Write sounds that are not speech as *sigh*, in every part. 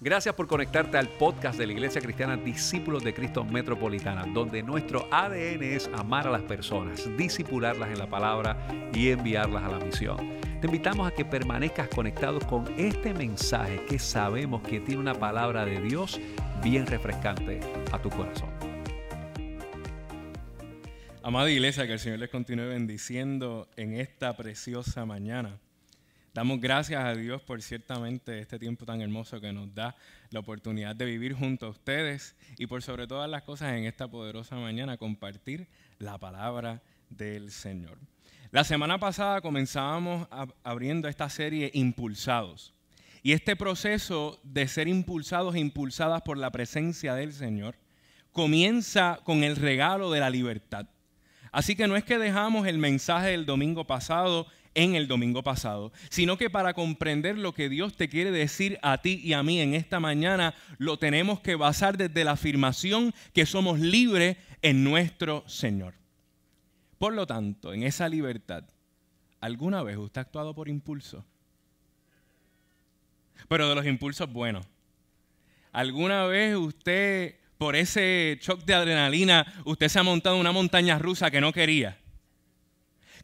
Gracias por conectarte al podcast de la Iglesia Cristiana Discípulos de Cristo Metropolitana, donde nuestro ADN es amar a las personas, disipularlas en la palabra y enviarlas a la misión. Te invitamos a que permanezcas conectado con este mensaje que sabemos que tiene una palabra de Dios bien refrescante a tu corazón. Amada iglesia, que el Señor les continúe bendiciendo en esta preciosa mañana. Damos gracias a Dios por ciertamente este tiempo tan hermoso que nos da la oportunidad de vivir junto a ustedes y por sobre todas las cosas en esta poderosa mañana compartir la palabra del Señor. La semana pasada comenzábamos abriendo esta serie Impulsados. Y este proceso de ser impulsados e impulsadas por la presencia del Señor comienza con el regalo de la libertad. Así que no es que dejamos el mensaje del domingo pasado en el domingo pasado, sino que para comprender lo que Dios te quiere decir a ti y a mí en esta mañana, lo tenemos que basar desde la afirmación que somos libres en nuestro Señor. Por lo tanto, en esa libertad, ¿alguna vez usted ha actuado por impulso? Pero de los impulsos buenos. ¿Alguna vez usted, por ese shock de adrenalina, usted se ha montado una montaña rusa que no quería?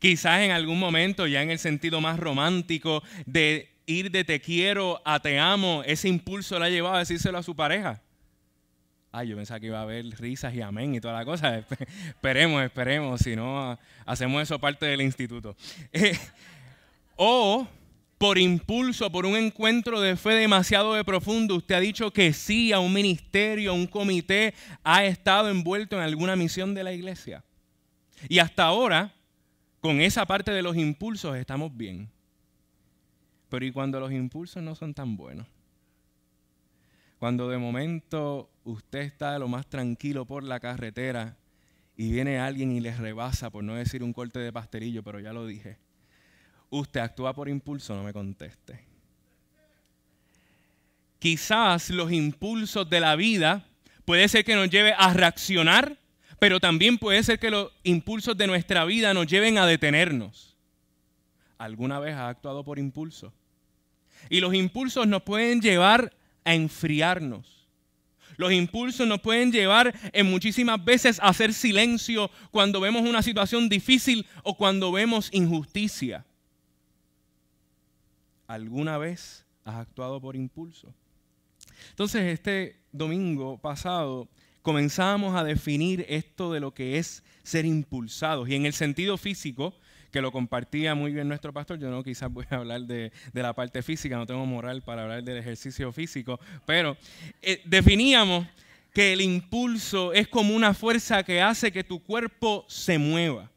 Quizás en algún momento, ya en el sentido más romántico, de ir de te quiero a te amo, ese impulso le ha llevado a decírselo a su pareja. Ay, yo pensaba que iba a haber risas y amén y toda la cosa. *laughs* esperemos, esperemos, si no hacemos eso parte del instituto. *laughs* O por impulso, por un encuentro de fe demasiado de profundo, usted ha dicho que sí a un ministerio, a un comité, ha estado envuelto en alguna misión de la iglesia. Y hasta ahora con esa parte de los impulsos estamos bien. Pero ¿y cuando los impulsos no son tan buenos? Cuando de momento usted está lo más tranquilo por la carretera y viene alguien y le rebasa, por no decir un corte de pastelillo, pero ya lo dije. Usted actúa por impulso, no me conteste. Quizás los impulsos de la vida puede ser que nos lleve a reaccionar pero también puede ser que los impulsos de nuestra vida nos lleven a detenernos. ¿Alguna vez ha actuado por impulso? Y los impulsos nos pueden llevar a enfriarnos. Los impulsos nos pueden llevar en muchísimas veces a hacer silencio cuando vemos una situación difícil o cuando vemos injusticia. ¿Alguna vez has actuado por impulso? Entonces, este domingo pasado comenzamos a definir esto de lo que es ser impulsados. Y en el sentido físico, que lo compartía muy bien nuestro pastor, yo no quizás voy a hablar de, la parte física, no tengo moral para hablar del ejercicio físico, pero eh, definíamos que el impulso es como una fuerza que hace que tu cuerpo se mueva.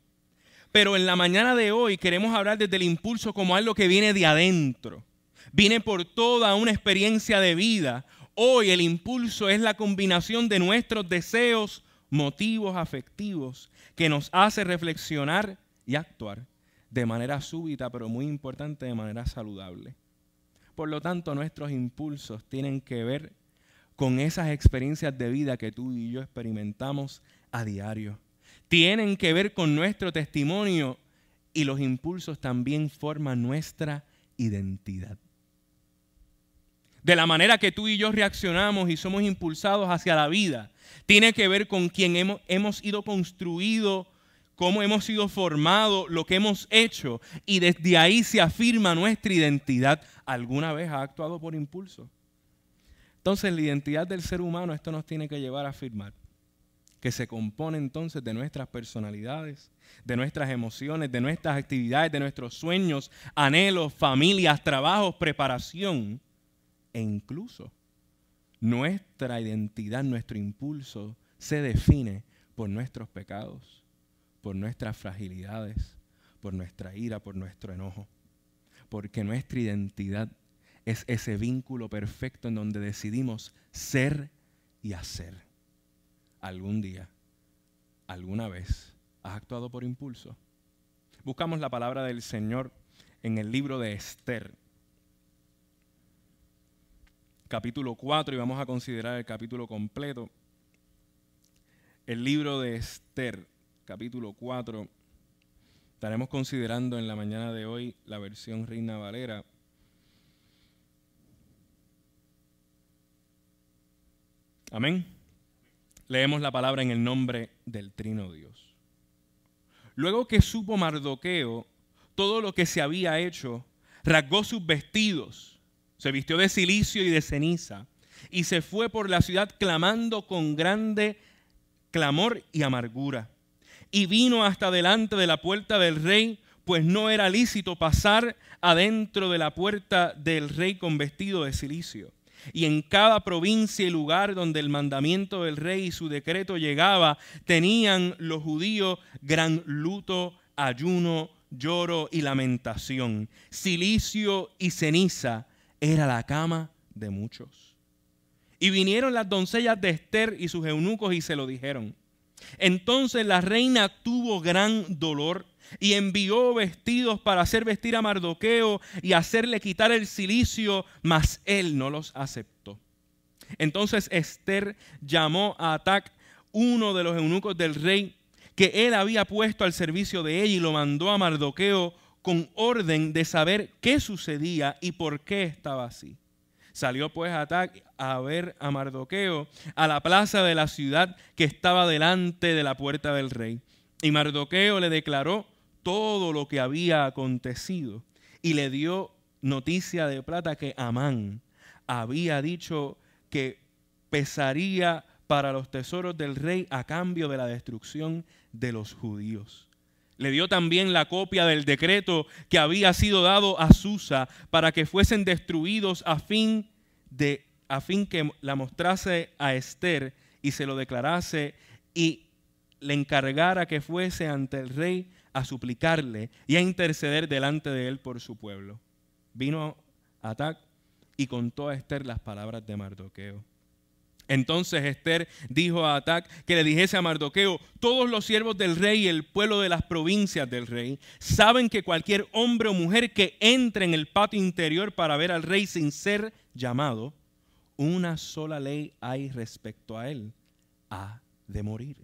Pero en la mañana de hoy queremos hablar desde el impulso como algo que viene de adentro. Viene por toda una experiencia de vida, Hoy el impulso es la combinación de nuestros deseos, motivos afectivos, que nos hace reflexionar y actuar de manera súbita, pero muy importante, de manera saludable. Por lo tanto, nuestros impulsos tienen que ver con esas experiencias de vida que tú y yo experimentamos a diario. Tienen que ver con nuestro testimonio y los impulsos también forman nuestra identidad de la manera que tú y yo reaccionamos y somos impulsados hacia la vida, tiene que ver con quién hemos, hemos ido construido, cómo hemos sido formados, lo que hemos hecho, y desde ahí se afirma nuestra identidad. ¿Alguna vez ha actuado por impulso? Entonces la identidad del ser humano, esto nos tiene que llevar a afirmar que se compone entonces de nuestras personalidades, de nuestras emociones, de nuestras actividades, de nuestros sueños, anhelos, familias, trabajos, preparación e incluso nuestra identidad, nuestro impulso se define por nuestros pecados, por nuestras fragilidades, por nuestra ira, por nuestro enojo. Porque nuestra identidad es ese vínculo perfecto en donde decidimos ser y hacer. Algún día, alguna vez, has actuado por impulso. Buscamos la palabra del Señor en el libro de Esther capítulo 4 y vamos a considerar el capítulo completo. El libro de Esther, capítulo 4. Estaremos considerando en la mañana de hoy la versión Reina Valera. Amén. Leemos la palabra en el nombre del Trino Dios. Luego que supo Mardoqueo todo lo que se había hecho, rasgó sus vestidos, se vistió de silicio y de ceniza, y se fue por la ciudad clamando con grande clamor y amargura. Y vino hasta delante de la puerta del rey, pues no era lícito pasar adentro de la puerta del rey con vestido de silicio. Y en cada provincia y lugar donde el mandamiento del rey y su decreto llegaba, tenían los judíos gran luto, ayuno, lloro y lamentación. Silicio y ceniza era la cama de muchos. Y vinieron las doncellas de Esther y sus eunucos y se lo dijeron. Entonces la reina tuvo gran dolor y envió vestidos para hacer vestir a Mardoqueo y hacerle quitar el silicio, mas él no los aceptó. Entonces Esther llamó a Atac, uno de los eunucos del rey, que él había puesto al servicio de ella y lo mandó a Mardoqueo con orden de saber qué sucedía y por qué estaba así. Salió pues Atac a ver a Mardoqueo a la plaza de la ciudad que estaba delante de la puerta del rey. Y Mardoqueo le declaró todo lo que había acontecido y le dio noticia de plata que Amán había dicho que pesaría para los tesoros del rey a cambio de la destrucción de los judíos. Le dio también la copia del decreto que había sido dado a Susa para que fuesen destruidos a fin de a fin que la mostrase a Esther y se lo declarase y le encargara que fuese ante el rey a suplicarle y a interceder delante de él por su pueblo. Vino Atac y contó a Esther las palabras de Mardoqueo. Entonces Esther dijo a Atac que le dijese a Mardoqueo, todos los siervos del rey y el pueblo de las provincias del rey saben que cualquier hombre o mujer que entre en el patio interior para ver al rey sin ser llamado, una sola ley hay respecto a él, ha de morir.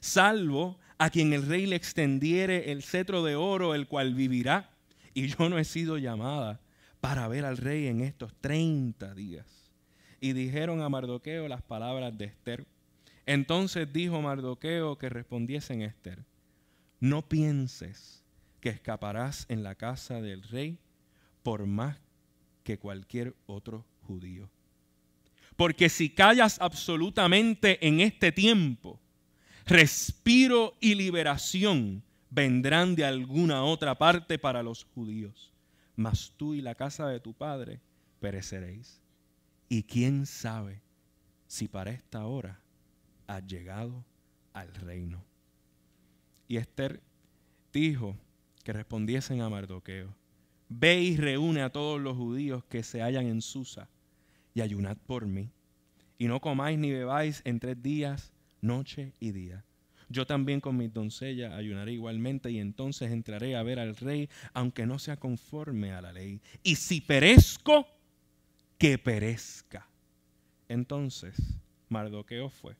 Salvo a quien el rey le extendiere el cetro de oro, el cual vivirá. Y yo no he sido llamada para ver al rey en estos 30 días. Y dijeron a Mardoqueo las palabras de Esther. Entonces dijo Mardoqueo que respondiesen Esther, no pienses que escaparás en la casa del rey por más que cualquier otro judío. Porque si callas absolutamente en este tiempo, respiro y liberación vendrán de alguna otra parte para los judíos. Mas tú y la casa de tu padre pereceréis. Y quién sabe si para esta hora has llegado al reino. Y Esther dijo que respondiesen a Mardoqueo, ve y reúne a todos los judíos que se hallan en Susa y ayunad por mí. Y no comáis ni bebáis en tres días noche y día. Yo también con mis doncellas ayunaré igualmente y entonces entraré a ver al rey, aunque no sea conforme a la ley. Y si perezco, que perezca. Entonces Mardoqueo fue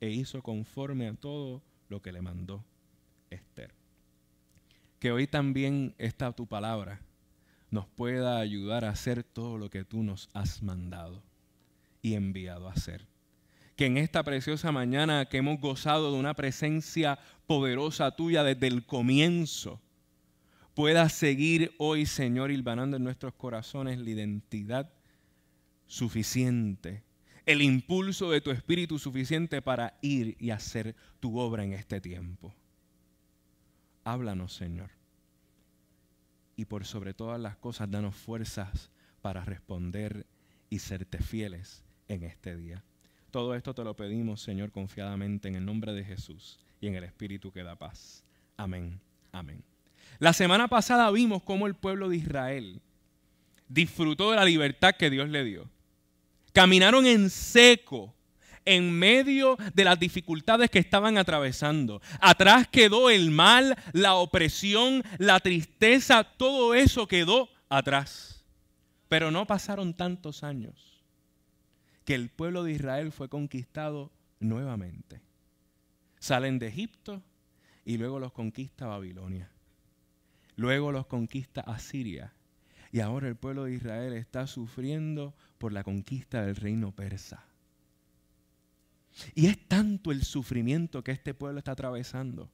e hizo conforme a todo lo que le mandó Esther. Que hoy también está tu palabra nos pueda ayudar a hacer todo lo que tú nos has mandado y enviado a hacer que en esta preciosa mañana que hemos gozado de una presencia poderosa tuya desde el comienzo, pueda seguir hoy, Señor, hilvanando en nuestros corazones la identidad suficiente, el impulso de tu espíritu suficiente para ir y hacer tu obra en este tiempo. Háblanos, Señor. Y por sobre todas las cosas, danos fuerzas para responder y serte fieles en este día. Todo esto te lo pedimos, Señor, confiadamente en el nombre de Jesús y en el Espíritu que da paz. Amén. Amén. La semana pasada vimos cómo el pueblo de Israel disfrutó de la libertad que Dios le dio. Caminaron en seco en medio de las dificultades que estaban atravesando. Atrás quedó el mal, la opresión, la tristeza, todo eso quedó atrás. Pero no pasaron tantos años que el pueblo de Israel fue conquistado nuevamente. Salen de Egipto y luego los conquista Babilonia. Luego los conquista Asiria. Y ahora el pueblo de Israel está sufriendo por la conquista del reino persa. Y es tanto el sufrimiento que este pueblo está atravesando.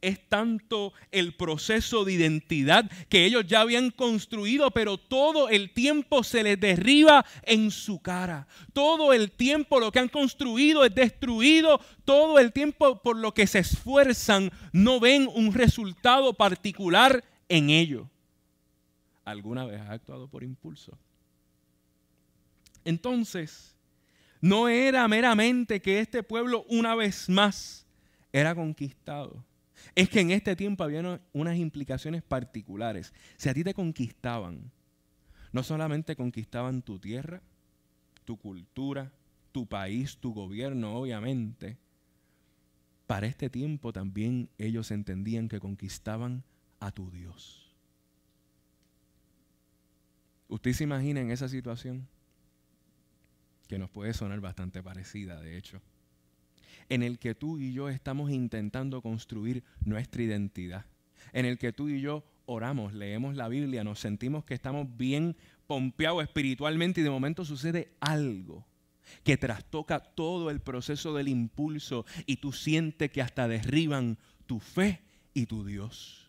Es tanto el proceso de identidad que ellos ya habían construido, pero todo el tiempo se les derriba en su cara. Todo el tiempo lo que han construido es destruido. Todo el tiempo por lo que se esfuerzan no ven un resultado particular en ello. ¿Alguna vez ha actuado por impulso? Entonces, no era meramente que este pueblo una vez más era conquistado. Es que en este tiempo había unas implicaciones particulares. Si a ti te conquistaban, no solamente conquistaban tu tierra, tu cultura, tu país, tu gobierno, obviamente. Para este tiempo también ellos entendían que conquistaban a tu Dios. ¿Usted se imagina en esa situación? Que nos puede sonar bastante parecida, de hecho, en el que tú y yo estamos intentando construir nuestra identidad, en el que tú y yo oramos, leemos la Biblia, nos sentimos que estamos bien pompeados espiritualmente y de momento sucede algo que trastoca todo el proceso del impulso y tú sientes que hasta derriban tu fe y tu Dios.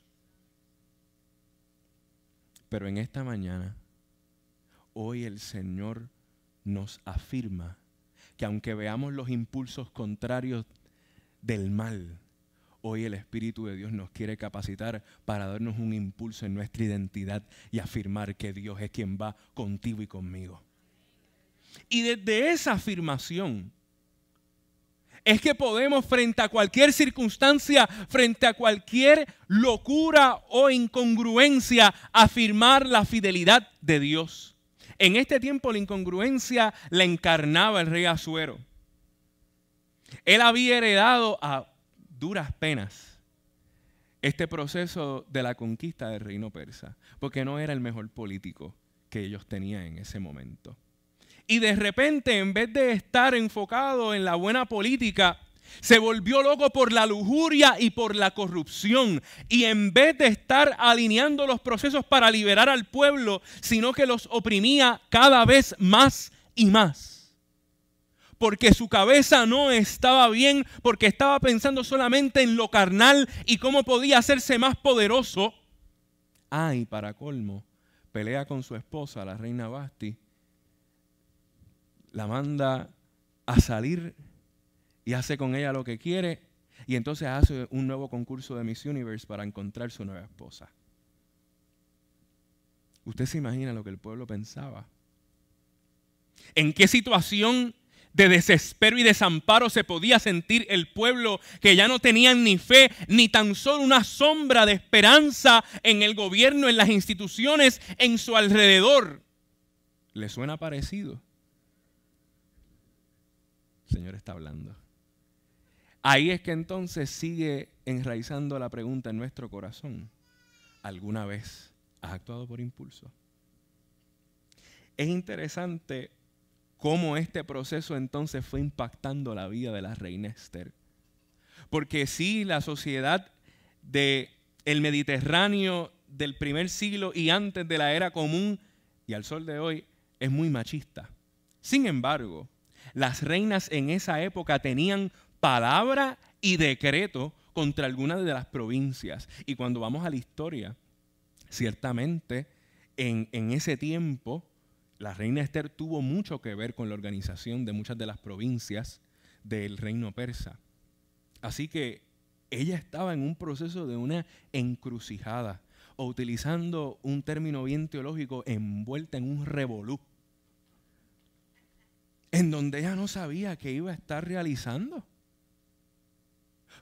Pero en esta mañana, hoy el Señor nos afirma que aunque veamos los impulsos contrarios del mal, hoy el Espíritu de Dios nos quiere capacitar para darnos un impulso en nuestra identidad y afirmar que Dios es quien va contigo y conmigo. Y desde esa afirmación es que podemos frente a cualquier circunstancia, frente a cualquier locura o incongruencia, afirmar la fidelidad de Dios. En este tiempo la incongruencia la encarnaba el rey Azuero. Él había heredado a duras penas este proceso de la conquista del reino persa, porque no era el mejor político que ellos tenían en ese momento. Y de repente, en vez de estar enfocado en la buena política, se volvió loco por la lujuria y por la corrupción. Y en vez de estar alineando los procesos para liberar al pueblo, sino que los oprimía cada vez más y más. Porque su cabeza no estaba bien, porque estaba pensando solamente en lo carnal y cómo podía hacerse más poderoso. Ah, y para colmo, pelea con su esposa, la reina Basti, la manda a salir y hace con ella lo que quiere y entonces hace un nuevo concurso de Miss Universe para encontrar su nueva esposa. ¿Usted se imagina lo que el pueblo pensaba? ¿En qué situación de desespero y desamparo se podía sentir el pueblo que ya no tenían ni fe, ni tan solo una sombra de esperanza en el gobierno, en las instituciones, en su alrededor? ¿Le suena parecido? El Señor está hablando. Ahí es que entonces sigue enraizando la pregunta en nuestro corazón. ¿Alguna vez has actuado por impulso? Es interesante cómo este proceso entonces fue impactando la vida de la reina Esther. Porque sí, la sociedad del el Mediterráneo del primer siglo y antes de la era común y al sol de hoy es muy machista. Sin embargo, las reinas en esa época tenían palabra y decreto contra algunas de las provincias. Y cuando vamos a la historia, ciertamente en, en ese tiempo la reina Esther tuvo mucho que ver con la organización de muchas de las provincias del reino persa. Así que ella estaba en un proceso de una encrucijada, o utilizando un término bien teológico, envuelta en un revolú, en donde ella no sabía qué iba a estar realizando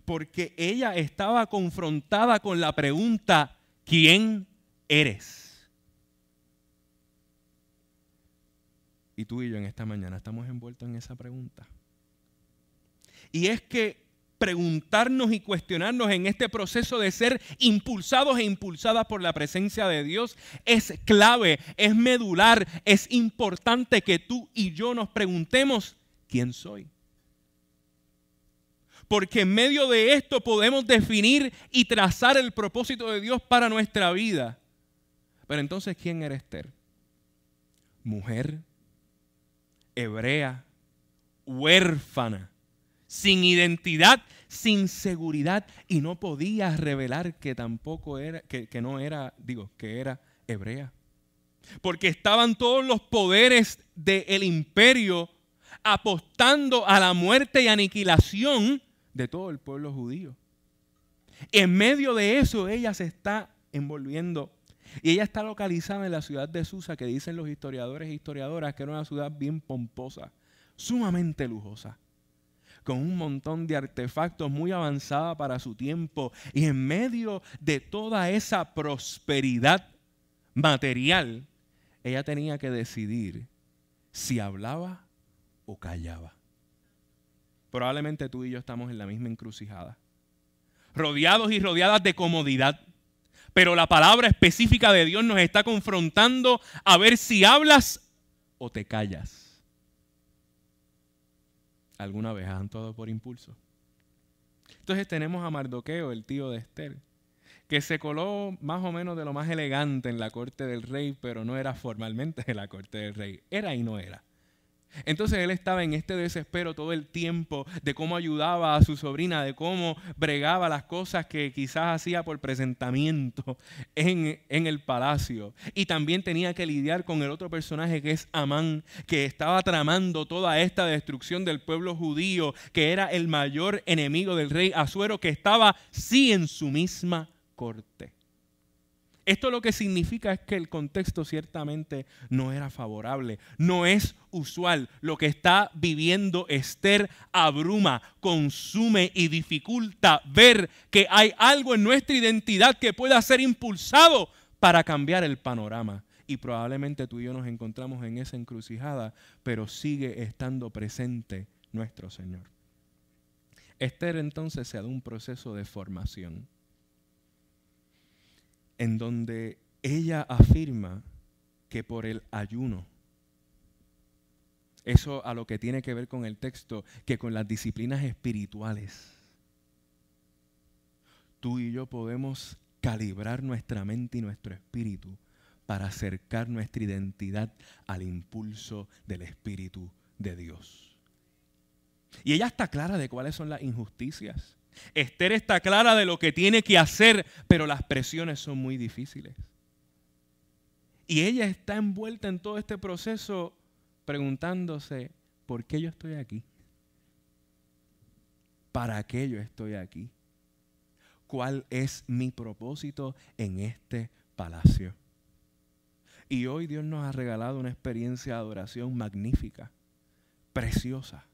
porque ella estaba confrontada con la pregunta, ¿quién eres? Y tú y yo en esta mañana estamos envueltos en esa pregunta. Y es que preguntarnos y cuestionarnos en este proceso de ser impulsados e impulsadas por la presencia de Dios es clave, es medular, es importante que tú y yo nos preguntemos, ¿quién soy? Porque en medio de esto podemos definir y trazar el propósito de Dios para nuestra vida. Pero entonces, ¿quién era Esther? Mujer, hebrea, huérfana, sin identidad, sin seguridad y no podía revelar que tampoco era, que, no era, digo, que era hebrea. Porque estaban todos los poderes del imperio apostando a la muerte y aniquilación de todo el pueblo judío. En medio de eso ella se está envolviendo y ella está localizada en la ciudad de Susa, que dicen los historiadores e historiadoras que era una ciudad bien pomposa, sumamente lujosa, con un montón de artefactos muy avanzada para su tiempo. Y en medio de toda esa prosperidad material, ella tenía que decidir si hablaba o callaba. Probablemente tú y yo estamos en la misma encrucijada. Rodeados y rodeadas de comodidad. Pero la palabra específica de Dios nos está confrontando a ver si hablas o te callas. ¿Alguna vez han todo por impulso? Entonces tenemos a Mardoqueo, el tío de Esther, que se coló más o menos de lo más elegante en la corte del rey, pero no era formalmente en la corte del rey. Era y no era. Entonces él estaba en este desespero todo el tiempo de cómo ayudaba a su sobrina, de cómo bregaba las cosas que quizás hacía por presentamiento *laughs* en, el palacio. Y también tenía que lidiar con el otro personaje que es Amán, que estaba tramando toda esta destrucción del pueblo judío, que era el mayor enemigo del rey Asuero, que estaba sí en su misma corte. Esto lo que significa es que el contexto ciertamente no era favorable, no es usual. Lo que está viviendo Esther abruma, consume y dificulta ver que hay algo en nuestra identidad que pueda ser impulsado para cambiar el panorama. Y probablemente tú y yo nos encontramos en esa encrucijada, pero sigue estando presente nuestro Señor. Esther entonces se da un proceso de formación en donde ella afirma que por el ayuno, eso a lo que tiene que ver con el texto, que con las disciplinas espirituales, tú y yo podemos calibrar nuestra mente y nuestro espíritu para acercar nuestra identidad al impulso del Espíritu de Dios. Y ella está clara de cuáles son las injusticias. Esther está clara de lo que tiene que hacer, pero las presiones son muy difíciles. Y ella está envuelta en todo este proceso preguntándose, ¿por qué yo estoy aquí? ¿Para qué yo estoy aquí? ¿Cuál es mi propósito en este palacio? Y hoy Dios nos ha regalado una experiencia de adoración magnífica, preciosa.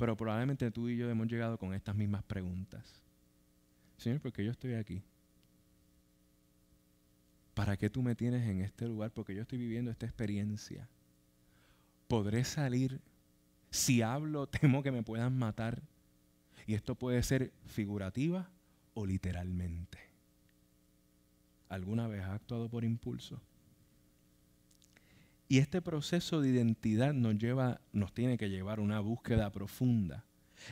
Pero probablemente tú y yo hemos llegado con estas mismas preguntas. Señor, ¿por qué yo estoy aquí? ¿Para qué tú me tienes en este lugar? Porque yo estoy viviendo esta experiencia. ¿Podré salir? Si hablo, *laughs* temo que me puedan matar. Y esto puede ser figurativa o literalmente. ¿Alguna vez has actuado por impulso? Y este proceso de identidad nos lleva, nos tiene que llevar a una búsqueda profunda,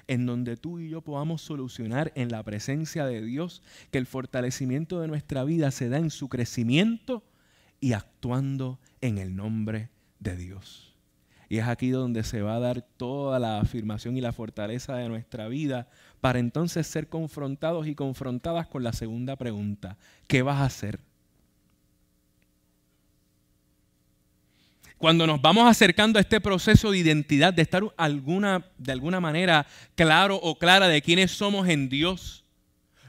en donde tú y yo podamos solucionar en la presencia de Dios que el fortalecimiento de nuestra vida se da en su crecimiento y actuando en el nombre de Dios. Y es aquí donde se va a dar toda la afirmación y la fortaleza de nuestra vida para entonces ser confrontados y confrontadas con la segunda pregunta. ¿Qué vas a hacer? Cuando nos vamos acercando a este proceso de identidad, de estar alguna, de alguna manera claro o clara de quiénes somos en Dios,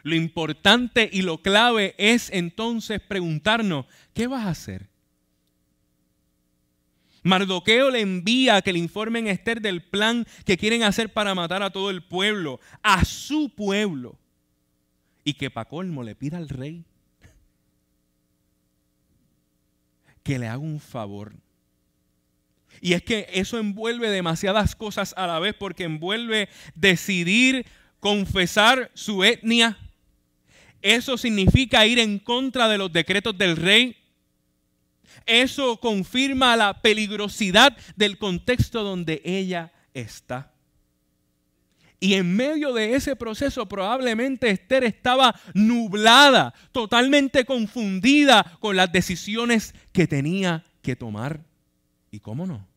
lo importante y lo clave es entonces preguntarnos, ¿qué vas a hacer? Mardoqueo le envía que le informen a Esther del plan que quieren hacer para matar a todo el pueblo, a su pueblo. Y que para colmo le pida al rey que le haga un favor y es que eso envuelve demasiadas cosas a la vez porque envuelve decidir confesar su etnia. Eso significa ir en contra de los decretos del rey. Eso confirma la peligrosidad del contexto donde ella está. Y en medio de ese proceso probablemente Esther estaba nublada, totalmente confundida con las decisiones que tenía que tomar. ¿Y cómo no?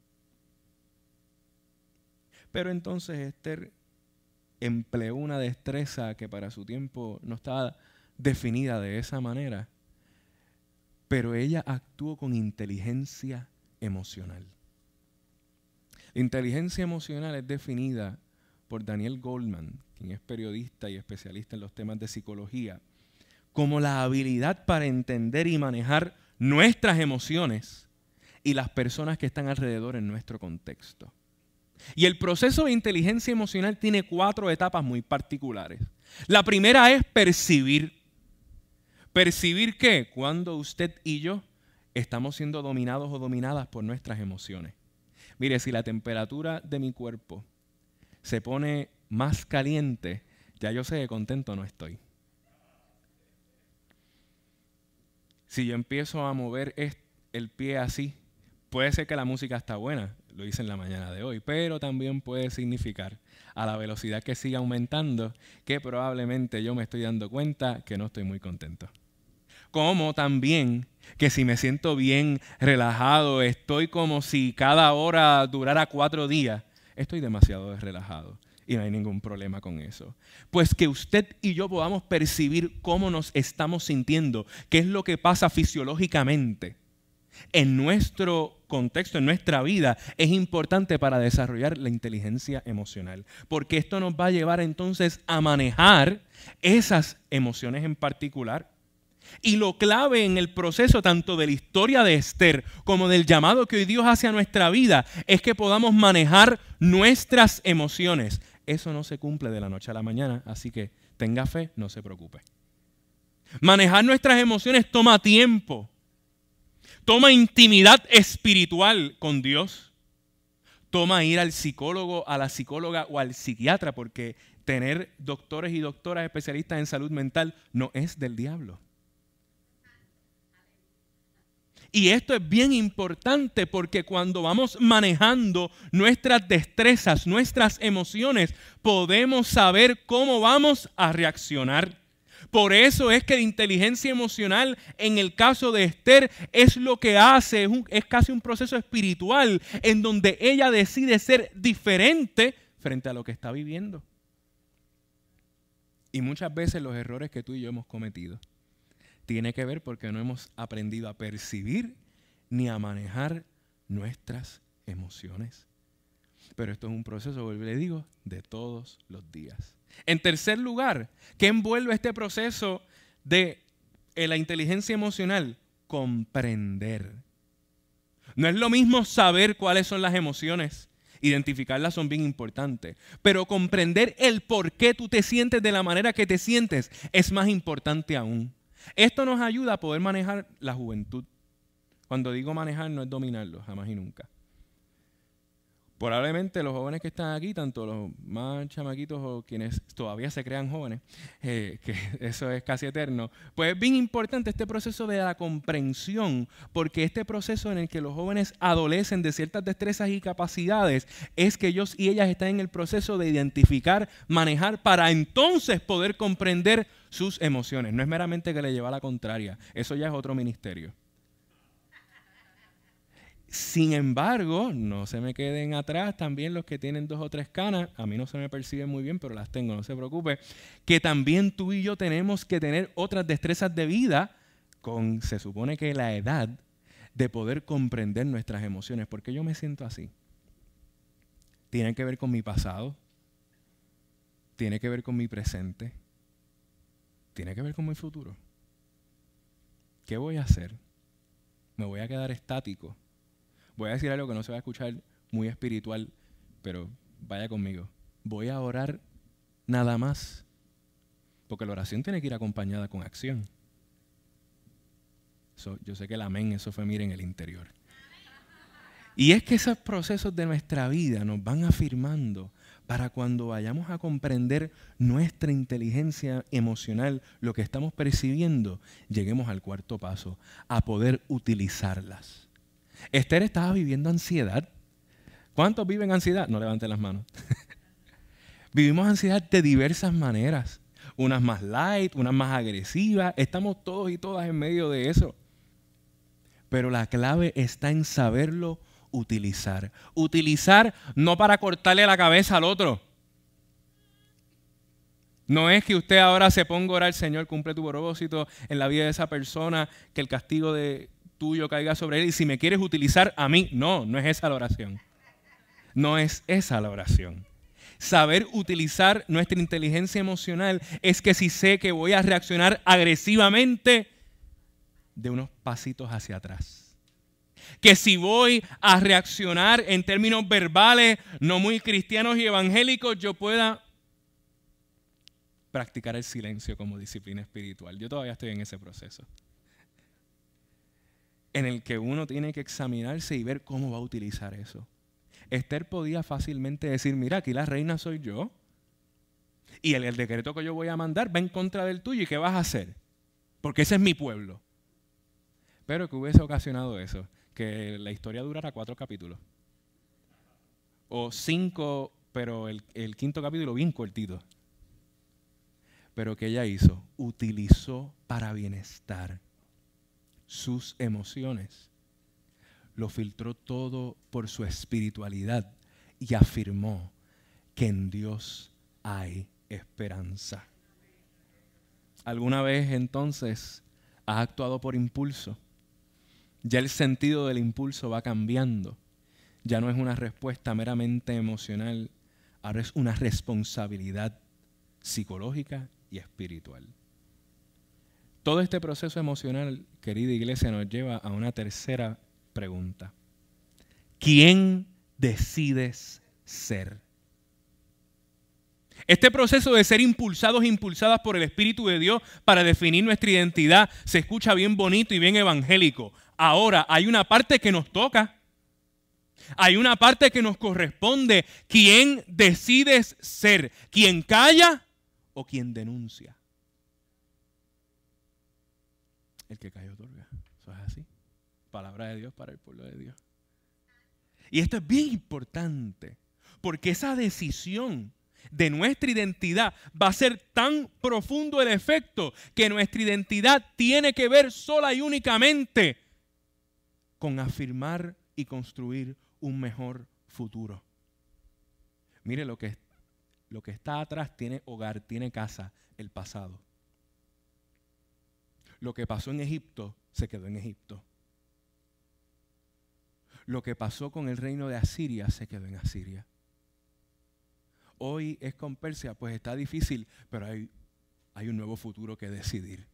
Pero entonces Esther empleó una destreza que para su tiempo no estaba definida de esa manera, pero ella actuó con inteligencia emocional. La inteligencia emocional es definida por Daniel Goldman, quien es periodista y especialista en los temas de psicología, como la habilidad para entender y manejar nuestras emociones y las personas que están alrededor en nuestro contexto. Y el proceso de inteligencia emocional tiene cuatro etapas muy particulares. La primera es percibir. ¿Percibir qué? Cuando usted y yo estamos siendo dominados o dominadas por nuestras emociones. Mire, si la temperatura de mi cuerpo se pone más caliente, ya yo sé que contento no estoy. Si yo empiezo a mover el pie así, puede ser que la música está buena, lo hice en la mañana de hoy, pero también puede significar a la velocidad que sigue aumentando que probablemente yo me estoy dando cuenta que no estoy muy contento. Como también que si me siento bien relajado, estoy como si cada hora durara cuatro días, estoy demasiado relajado y no hay ningún problema con eso. Pues que usted y yo podamos percibir cómo nos estamos sintiendo, qué es lo que pasa fisiológicamente en nuestro contexto, en nuestra vida, es importante para desarrollar la inteligencia emocional. Porque esto nos va a llevar entonces a manejar esas emociones en particular. Y lo clave en el proceso tanto de la historia de Esther como del llamado que hoy Dios hace a nuestra vida es que podamos manejar nuestras emociones. Eso no se cumple de la noche a la mañana, así que tenga fe, no se preocupe. Manejar nuestras emociones toma tiempo. Toma intimidad espiritual con Dios. Toma ir al psicólogo, a la psicóloga o al psiquiatra, porque tener doctores y doctoras especialistas en salud mental no es del diablo. Y esto es bien importante porque cuando vamos manejando nuestras destrezas, nuestras emociones, podemos saber cómo vamos a reaccionar. Por eso es que la inteligencia emocional en el caso de Esther es lo que hace, es, casi un proceso espiritual en donde ella decide ser diferente frente a lo que está viviendo. Y muchas veces los errores que tú y yo hemos cometido tiene que ver porque no hemos aprendido a percibir ni a manejar nuestras emociones. Pero esto es un proceso, le digo, de todos los días. En tercer lugar, ¿qué envuelve este proceso de eh, la inteligencia emocional? Comprender. No es lo mismo saber cuáles son las emociones, identificarlas son bien importantes, pero comprender el por qué tú te sientes de la manera que te sientes es más importante aún. Esto nos ayuda a poder manejar la juventud. Cuando digo manejar no es dominarlo, jamás y nunca probablemente los jóvenes que están aquí, tanto los más chamaquitos o quienes todavía se crean jóvenes, *laughs* eh, que *laughs* eso es casi eterno, pues es bien importante este proceso de la comprensión, porque este proceso en el que los jóvenes adolecen de ciertas destrezas y capacidades es que ellos y ellas están en el proceso de identificar, manejar, para entonces poder comprender sus emociones. No es meramente que le lleva a la contraria, eso ya es otro ministerio. Sin embargo, no se me queden atrás también los que tienen dos o tres canas, a mí no se me perciben muy bien, pero las tengo, no se preocupe, que también tú y yo tenemos que tener otras destrezas de vida con, se supone que la edad de poder comprender nuestras emociones, porque yo me siento así. Tiene que ver con mi pasado, tiene que ver con mi presente, tiene que ver con mi futuro. ¿Qué voy a hacer? ¿Me voy a quedar estático? Voy a decir algo que no se va a escuchar muy espiritual, pero vaya conmigo. Voy a orar nada más. Porque la oración tiene que ir acompañada con acción. yo sé que el amén, eso fue, miren, el interior. Y es que esos procesos de nuestra vida nos van afirmando para cuando vayamos a comprender nuestra inteligencia emocional, lo que estamos percibiendo, lleguemos al cuarto paso, a poder utilizarlas. Esther estaba viviendo ansiedad. ¿Cuántos viven ansiedad? No levanten las manos. *laughs* Vivimos ansiedad de diversas maneras. Unas más light, unas más agresivas. Estamos todos y todas en medio de eso. Pero la clave está en saberlo utilizar. Utilizar no para cortarle la cabeza al otro. No es que usted ahora se ponga a orar, Señor, cumple tu propósito en la vida de esa persona, que el castigo de tuyo caiga sobre él y si me quieres utilizar a mí. No, no es esa la oración. No es esa la oración. Saber utilizar nuestra inteligencia emocional es que si sé que voy a reaccionar agresivamente, de unos pasitos hacia atrás. Que si voy a reaccionar en términos verbales, no muy cristianos y evangélicos, yo pueda practicar el silencio como disciplina espiritual. Yo todavía estoy en ese proceso. En el que uno tiene que examinarse y ver cómo va a utilizar eso. Esther podía fácilmente decir, mira, aquí la reina soy yo. Y el, decreto que yo voy a mandar va en contra del tuyo. ¿Y qué vas a hacer? Porque ese es mi pueblo. Pero que hubiese ocasionado eso, que la historia durara cuatro capítulos. O cinco, pero el, el quinto capítulo bien cortito. Pero que ella hizo, utilizó para bienestar sus emociones. Lo filtró todo por su espiritualidad y afirmó que en Dios hay esperanza. ¿Alguna vez entonces has actuado por impulso? Ya el sentido del impulso va cambiando. Ya no es una respuesta meramente emocional, ahora es una responsabilidad psicológica y espiritual. Todo este proceso emocional, querida iglesia, nos lleva a una tercera pregunta. ¿Quién decides ser? Este proceso de ser impulsados e impulsadas por el Espíritu de Dios para definir nuestra identidad se escucha bien bonito y bien evangélico. Ahora, hay una parte que nos toca. Hay una parte que nos corresponde. ¿Quién decides ser? ¿Quién calla o quien denuncia? El que calla otorga. Eso es así. Palabra de Dios para el pueblo de Dios. Y esto es bien importante, porque esa decisión de nuestra identidad va a ser tan profundo el efecto que nuestra identidad tiene que ver sola y únicamente con afirmar y construir un mejor futuro. Mire lo que, lo que está atrás tiene hogar, tiene casa, el pasado. Lo que pasó en Egipto se quedó en Egipto. Lo que pasó con el reino de Asiria se quedó en Asiria. Hoy es con Persia, pues está difícil, pero hay, un nuevo futuro que decidir.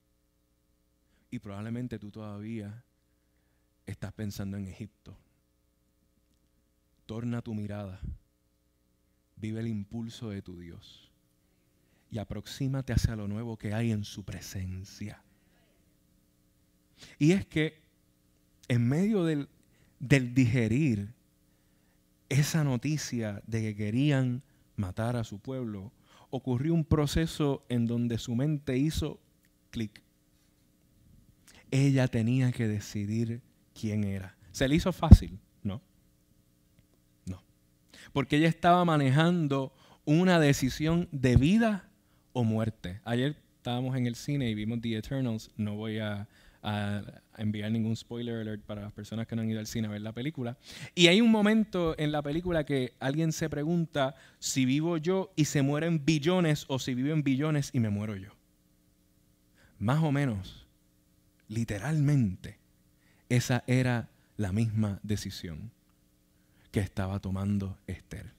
Y probablemente tú todavía estás pensando en Egipto. Torna tu mirada, vive el impulso de tu Dios y aproxímate hacia lo nuevo que hay en su presencia. Y es que en medio del, del digerir esa noticia de que querían matar a su pueblo, ocurrió un proceso en donde su mente hizo clic. Ella tenía que decidir quién era. ¿Se le hizo fácil? No. No. Porque ella estaba manejando una decisión de vida o muerte. Ayer estábamos en el cine y vimos The Eternals. No voy a, enviar ningún spoiler alert para las personas que no han ido al cine a ver la película. Y hay un momento en la película que alguien se pregunta si vivo yo y se mueren billones o si viven billones y me muero yo. Más o menos, literalmente, esa era la misma decisión que estaba tomando Esther.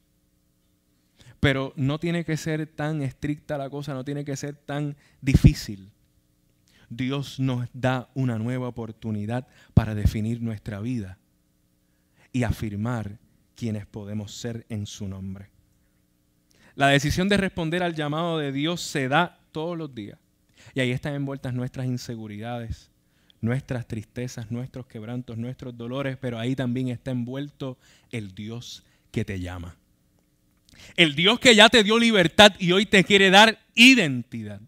Pero no tiene que ser tan estricta la cosa, no tiene que ser tan difícil. Dios nos da una nueva oportunidad para definir nuestra vida y afirmar quienes podemos ser en su nombre. La decisión de responder al llamado de Dios se da todos los días. Y ahí están envueltas nuestras inseguridades, nuestras tristezas, nuestros quebrantos, nuestros dolores, pero ahí también está envuelto el Dios que te llama. El Dios que ya te dio libertad y hoy te quiere dar identidad.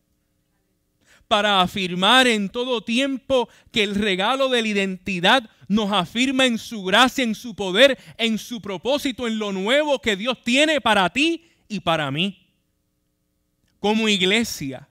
Para afirmar en todo tiempo que el regalo de la identidad nos afirma en su gracia, en su poder, en su propósito, en lo nuevo que Dios tiene para ti y para mí. Como iglesia,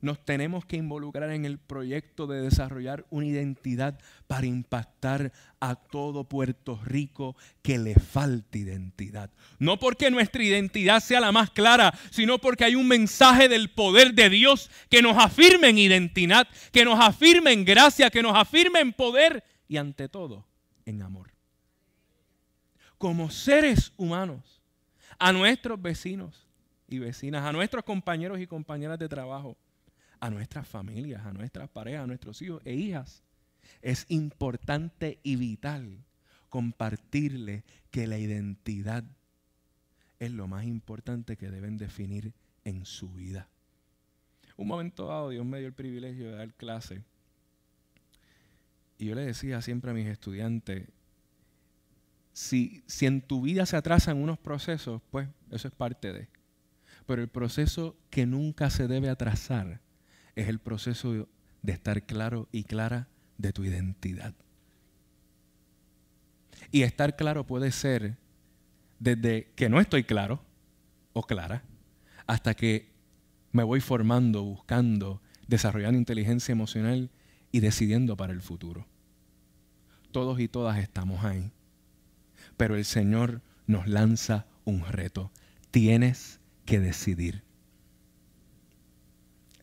nos tenemos que involucrar en el proyecto de desarrollar una identidad para impactar a todo Puerto Rico que le falte identidad. No porque nuestra identidad sea la más clara, sino porque hay un mensaje del poder de Dios que nos afirme en identidad, que nos afirme en gracia, que nos afirme en poder y ante todo en amor. Como seres humanos, a nuestros vecinos y vecinas, a nuestros compañeros y compañeras de trabajo, a nuestras familias, a nuestras parejas, a nuestros hijos e hijas. Es importante y vital compartirle que la identidad es lo más importante que deben definir en su vida. Un momento dado, Dios me dio el privilegio de dar clase. Y yo le decía siempre a mis estudiantes, si, si en tu vida se atrasan unos procesos, pues eso es parte de. Pero el proceso que nunca se debe atrasar es el proceso de estar claro y clara de tu identidad. Y estar claro puede ser desde que no estoy claro o clara hasta que me voy formando, buscando, desarrollando inteligencia emocional y decidiendo para el futuro. Todos y todas estamos ahí. Pero el Señor nos lanza un reto. Tienes que decidir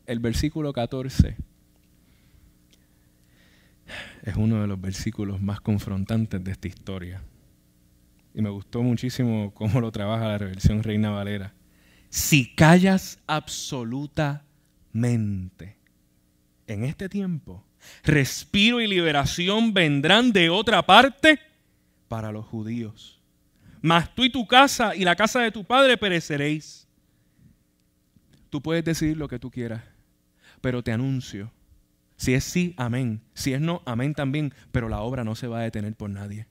el versículo 14 es uno de los versículos más confrontantes de esta historia. Y me gustó muchísimo cómo lo trabaja la reversión Reina Valera. Si callas absolutamente en este tiempo, respiro y liberación vendrán de otra parte para los judíos. Mas tú y tu casa y la casa de tu padre pereceréis. Tú puedes decidir lo que tú quieras pero te anuncio. Si es sí, amén. Si es no, amén también. Pero la obra no se va a detener por nadie.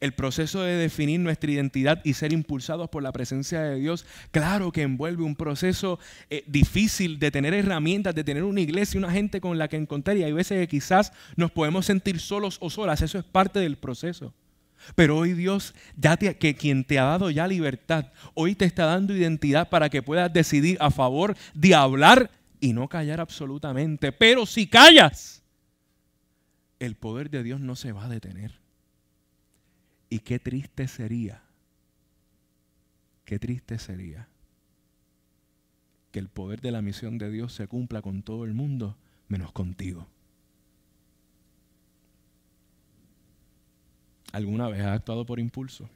El proceso de definir nuestra identidad y ser impulsados por la presencia de Dios, claro que envuelve un proceso eh, difícil de tener herramientas, de tener una iglesia, una gente con la que encontrar. Y hay veces que quizás nos podemos sentir solos o solas. Eso es parte del proceso. Pero hoy Dios, ya que quien te ha dado ya libertad, hoy te está dando identidad para que puedas decidir a favor de hablar y no callar absolutamente. Pero si callas, el poder de Dios no se va a detener. Y qué triste sería, qué triste sería que el poder de la misión de Dios se cumpla con todo el mundo menos contigo. ¿Alguna vez ha actuado por impulso?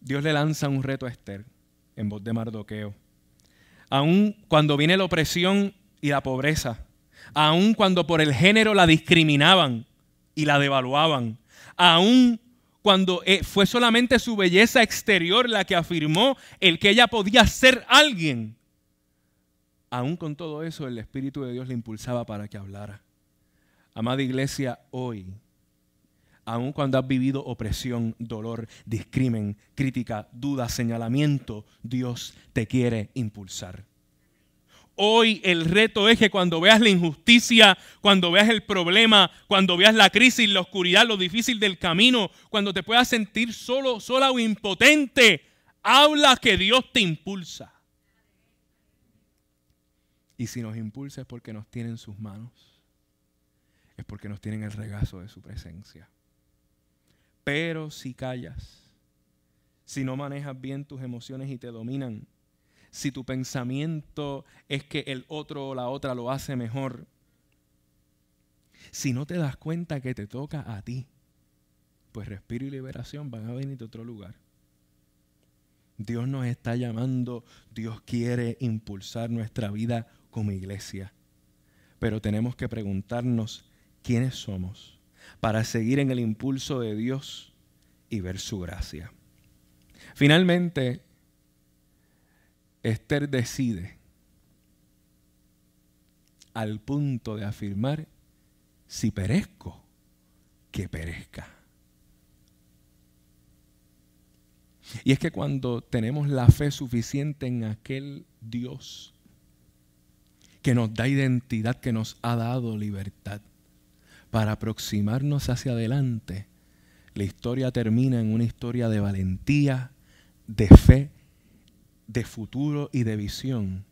Dios le lanza un reto a Esther en voz de Mardoqueo. Aun cuando viene la opresión y la pobreza, aun cuando por el género la discriminaban y la devaluaban, aun cuando eh, fue solamente su belleza exterior la que afirmó el que ella podía ser alguien, aun con todo eso el Espíritu de Dios le impulsaba para que hablara. Amada iglesia, hoy aun cuando has vivido opresión, dolor, discrimen, crítica, duda, señalamiento, Dios te quiere impulsar. Hoy el reto es que cuando veas la injusticia, cuando veas el problema, cuando veas la crisis, la oscuridad, lo difícil del camino, cuando te puedas sentir solo, sola o impotente, habla que Dios te impulsa. Y si nos impulsa es porque nos tiene en sus manos, es porque nos tiene en el regazo de su presencia. Pero si callas, si no manejas bien tus emociones y te dominan, si tu pensamiento es que el otro o la otra lo hace mejor, si no te das cuenta que te toca a ti, pues respiro y liberación van a venir de otro lugar. Dios nos está llamando, Dios quiere impulsar nuestra vida como iglesia, pero tenemos que preguntarnos quiénes somos para seguir en el impulso de Dios y ver su gracia. Finalmente, Esther decide al punto de afirmar, si perezco, que perezca. Y es que cuando tenemos la fe suficiente en aquel Dios que nos da identidad, que nos ha dado libertad, para aproximarnos hacia adelante, la historia termina en una historia de valentía, de fe de futuro y de visión,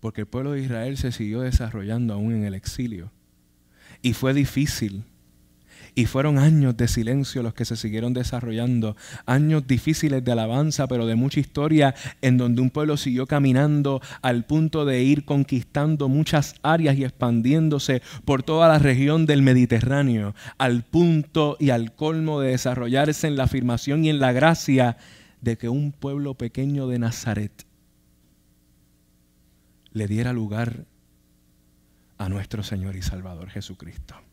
porque el pueblo de Israel se siguió desarrollando aún en el exilio. Y fue difícil. Y fueron años de silencio los que se siguieron desarrollando, años difíciles de alabanza, pero de mucha historia, en donde un pueblo siguió caminando al punto de ir conquistando muchas áreas y expandiéndose por toda la región del Mediterráneo, al punto y al colmo de desarrollarse en la afirmación y en la gracia de que un pueblo pequeño de Nazaret le diera lugar a nuestro Señor y Salvador Jesucristo.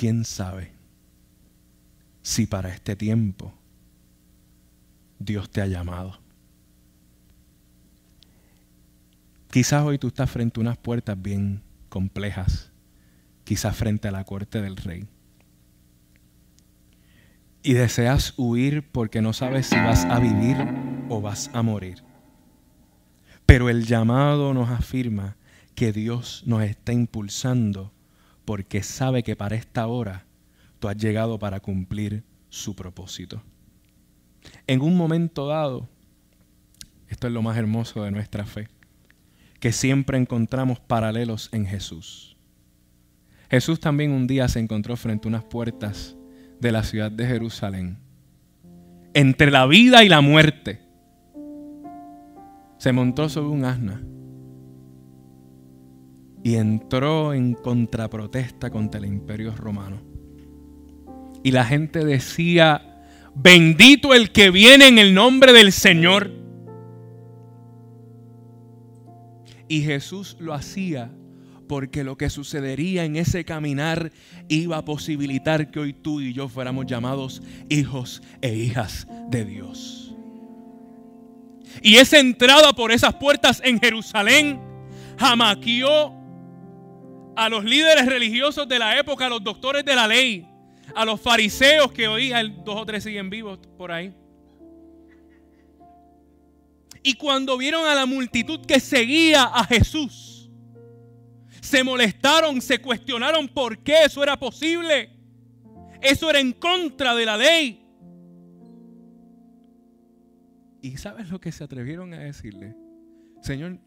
¿Quién sabe si para este tiempo Dios te ha llamado? Quizás hoy tú estás frente a unas puertas bien complejas, quizás frente a la corte del rey y deseas huir porque no sabes si vas a vivir o vas a morir. Pero el llamado nos afirma que Dios nos está impulsando porque sabe que para esta hora tú has llegado para cumplir su propósito. En un momento dado, esto es lo más hermoso de nuestra fe, que siempre encontramos paralelos en Jesús. Jesús también un día se encontró frente a unas puertas de la ciudad de Jerusalén. Entre la vida y la muerte. Se montó sobre un asna y entró en contraprotesta contra el imperio romano. Y la gente decía, bendito el que viene en el nombre del Señor. Y Jesús lo hacía porque lo que sucedería en ese caminar iba a posibilitar que hoy tú y yo fuéramos llamados hijos e hijas de Dios. Y esa entrada por esas puertas en Jerusalén jamaquió a los líderes religiosos de la época, a los doctores de la ley, a los fariseos que hoy dos o tres siguen vivos por ahí. Y cuando vieron a la multitud que seguía a Jesús, se molestaron, se cuestionaron por qué eso era posible. Eso era en contra de la ley. ¿Y sabes lo que se atrevieron a decirle? Señor,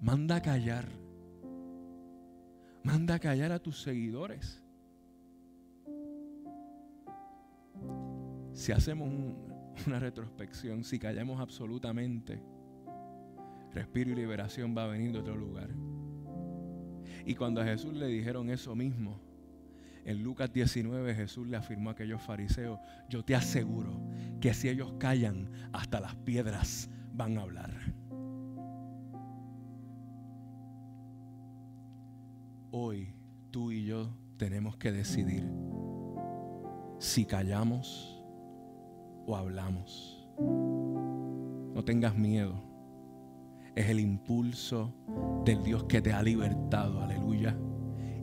manda a callar. Manda a callar a tus seguidores. Si hacemos una retrospección, si callamos absolutamente, respiro y liberación va a venir de otro lugar. Y cuando a Jesús le dijeron eso mismo, en Lucas 19 Jesús le afirmó a aquellos fariseos, yo te aseguro que si ellos callan, hasta las piedras van a hablar. Hoy tú y yo tenemos que decidir si callamos o hablamos. No tengas miedo es el impulso del Dios que te ha libertado, aleluya.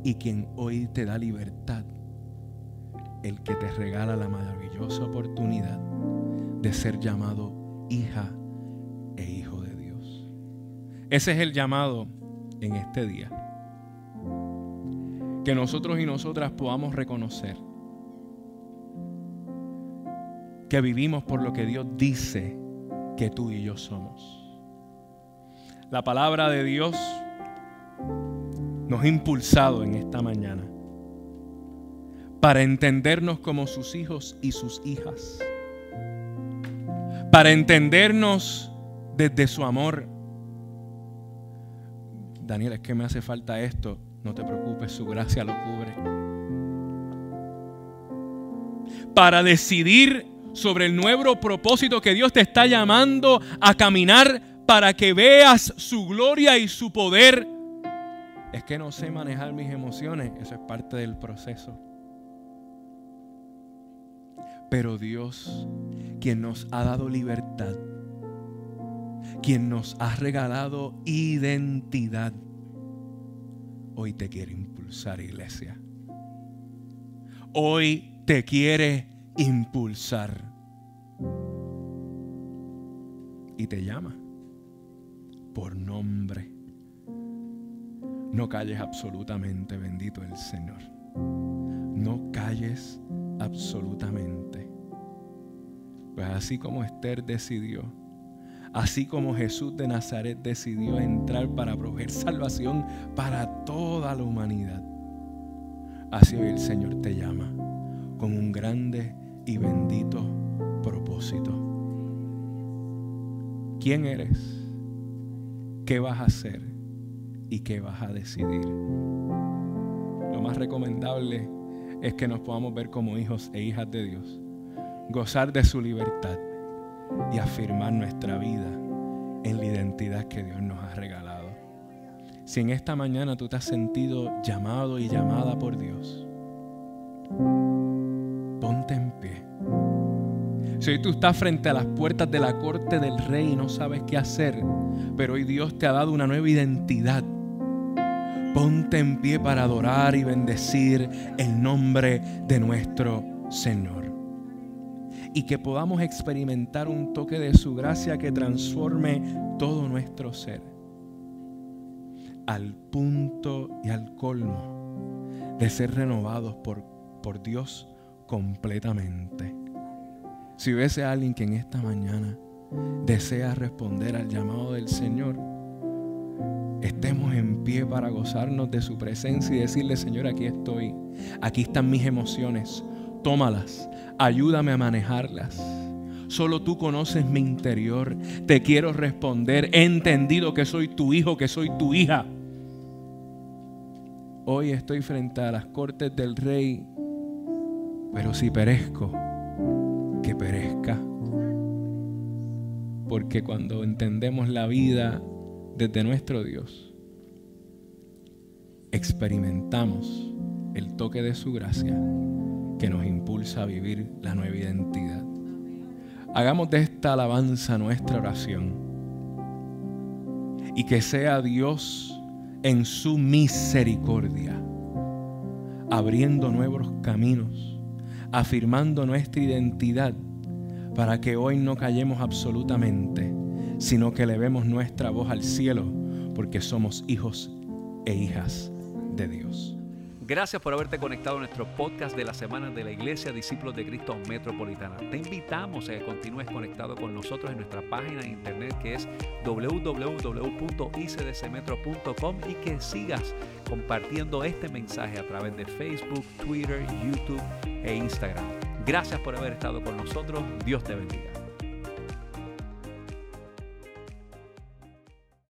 Y quien hoy te da libertad, el que te regala la maravillosa oportunidad de ser llamado hija e hijo de Dios. Ese es el llamado en este día. Que nosotros y nosotras podamos reconocer que vivimos por lo que Dios dice que tú y yo somos la palabra de Dios nos ha impulsado en esta mañana para entendernos como sus hijos y sus hijas, para entendernos desde su amor. Daniel, es que me hace falta esto. No te preocupes, su gracia lo cubre. Para decidir sobre el nuevo propósito que Dios te está llamando a caminar para que veas su gloria y su poder. Es que no sé manejar mis emociones, eso es parte del proceso. Pero Dios, quien nos ha dado libertad, quien nos ha regalado identidad, hoy te quiere impulsar, iglesia. Hoy te quiere impulsar. Y te llama por nombre. No calles absolutamente, bendito el Señor. No calles absolutamente. Pues así como Esther decidió, así como Jesús de Nazaret decidió entrar para proveer salvación para toda la humanidad, así hoy el Señor te llama con un grande y bendito propósito. ¿Quién eres? ¿Qué vas a hacer? ¿Y qué vas a decidir? Lo más recomendable es que nos podamos ver como hijos e hijas de Dios, gozar de su libertad y afirmar nuestra vida en la identidad que Dios nos ha regalado. Si en esta mañana tú te has sentido llamado y llamada por Dios, ponte en pie. Si hoy tú estás frente a las puertas de la corte del rey y no sabes qué hacer, pero hoy Dios te ha dado una nueva identidad, ponte en pie para adorar y bendecir el nombre de nuestro Señor. Y que podamos experimentar un toque de su gracia que transforme todo nuestro ser. Al punto y al colmo de ser renovados por, por Dios completamente. Si hubiese alguien que en esta mañana desea responder al llamado del Señor, estemos en pie para gozarnos de su presencia y decirle, Señor, aquí estoy, aquí están mis emociones, tómalas, ayúdame a manejarlas. Solo tú conoces mi interior, te quiero responder, he entendido que soy tu hijo, que soy tu hija. Hoy estoy frente a las cortes del rey pero si perezco, que perezca. Porque cuando entendemos la vida desde nuestro Dios, experimentamos el toque de su gracia que nos impulsa a vivir la nueva identidad. Hagamos de esta alabanza nuestra oración y que sea Dios en su misericordia abriendo nuevos caminos afirmando nuestra identidad para que hoy no callemos absolutamente, sino que levemos nuestra voz al cielo, porque somos hijos e hijas de Dios. Gracias por haberte conectado a nuestro podcast de la semana de la Iglesia Discípulos de Cristo Metropolitana. Te invitamos a que continúes conectado con nosotros en nuestra página de internet que es www.icdcmetro.com y que sigas compartiendo este mensaje a través de Facebook, Twitter, YouTube e Instagram. Gracias por haber estado con nosotros. Dios te bendiga.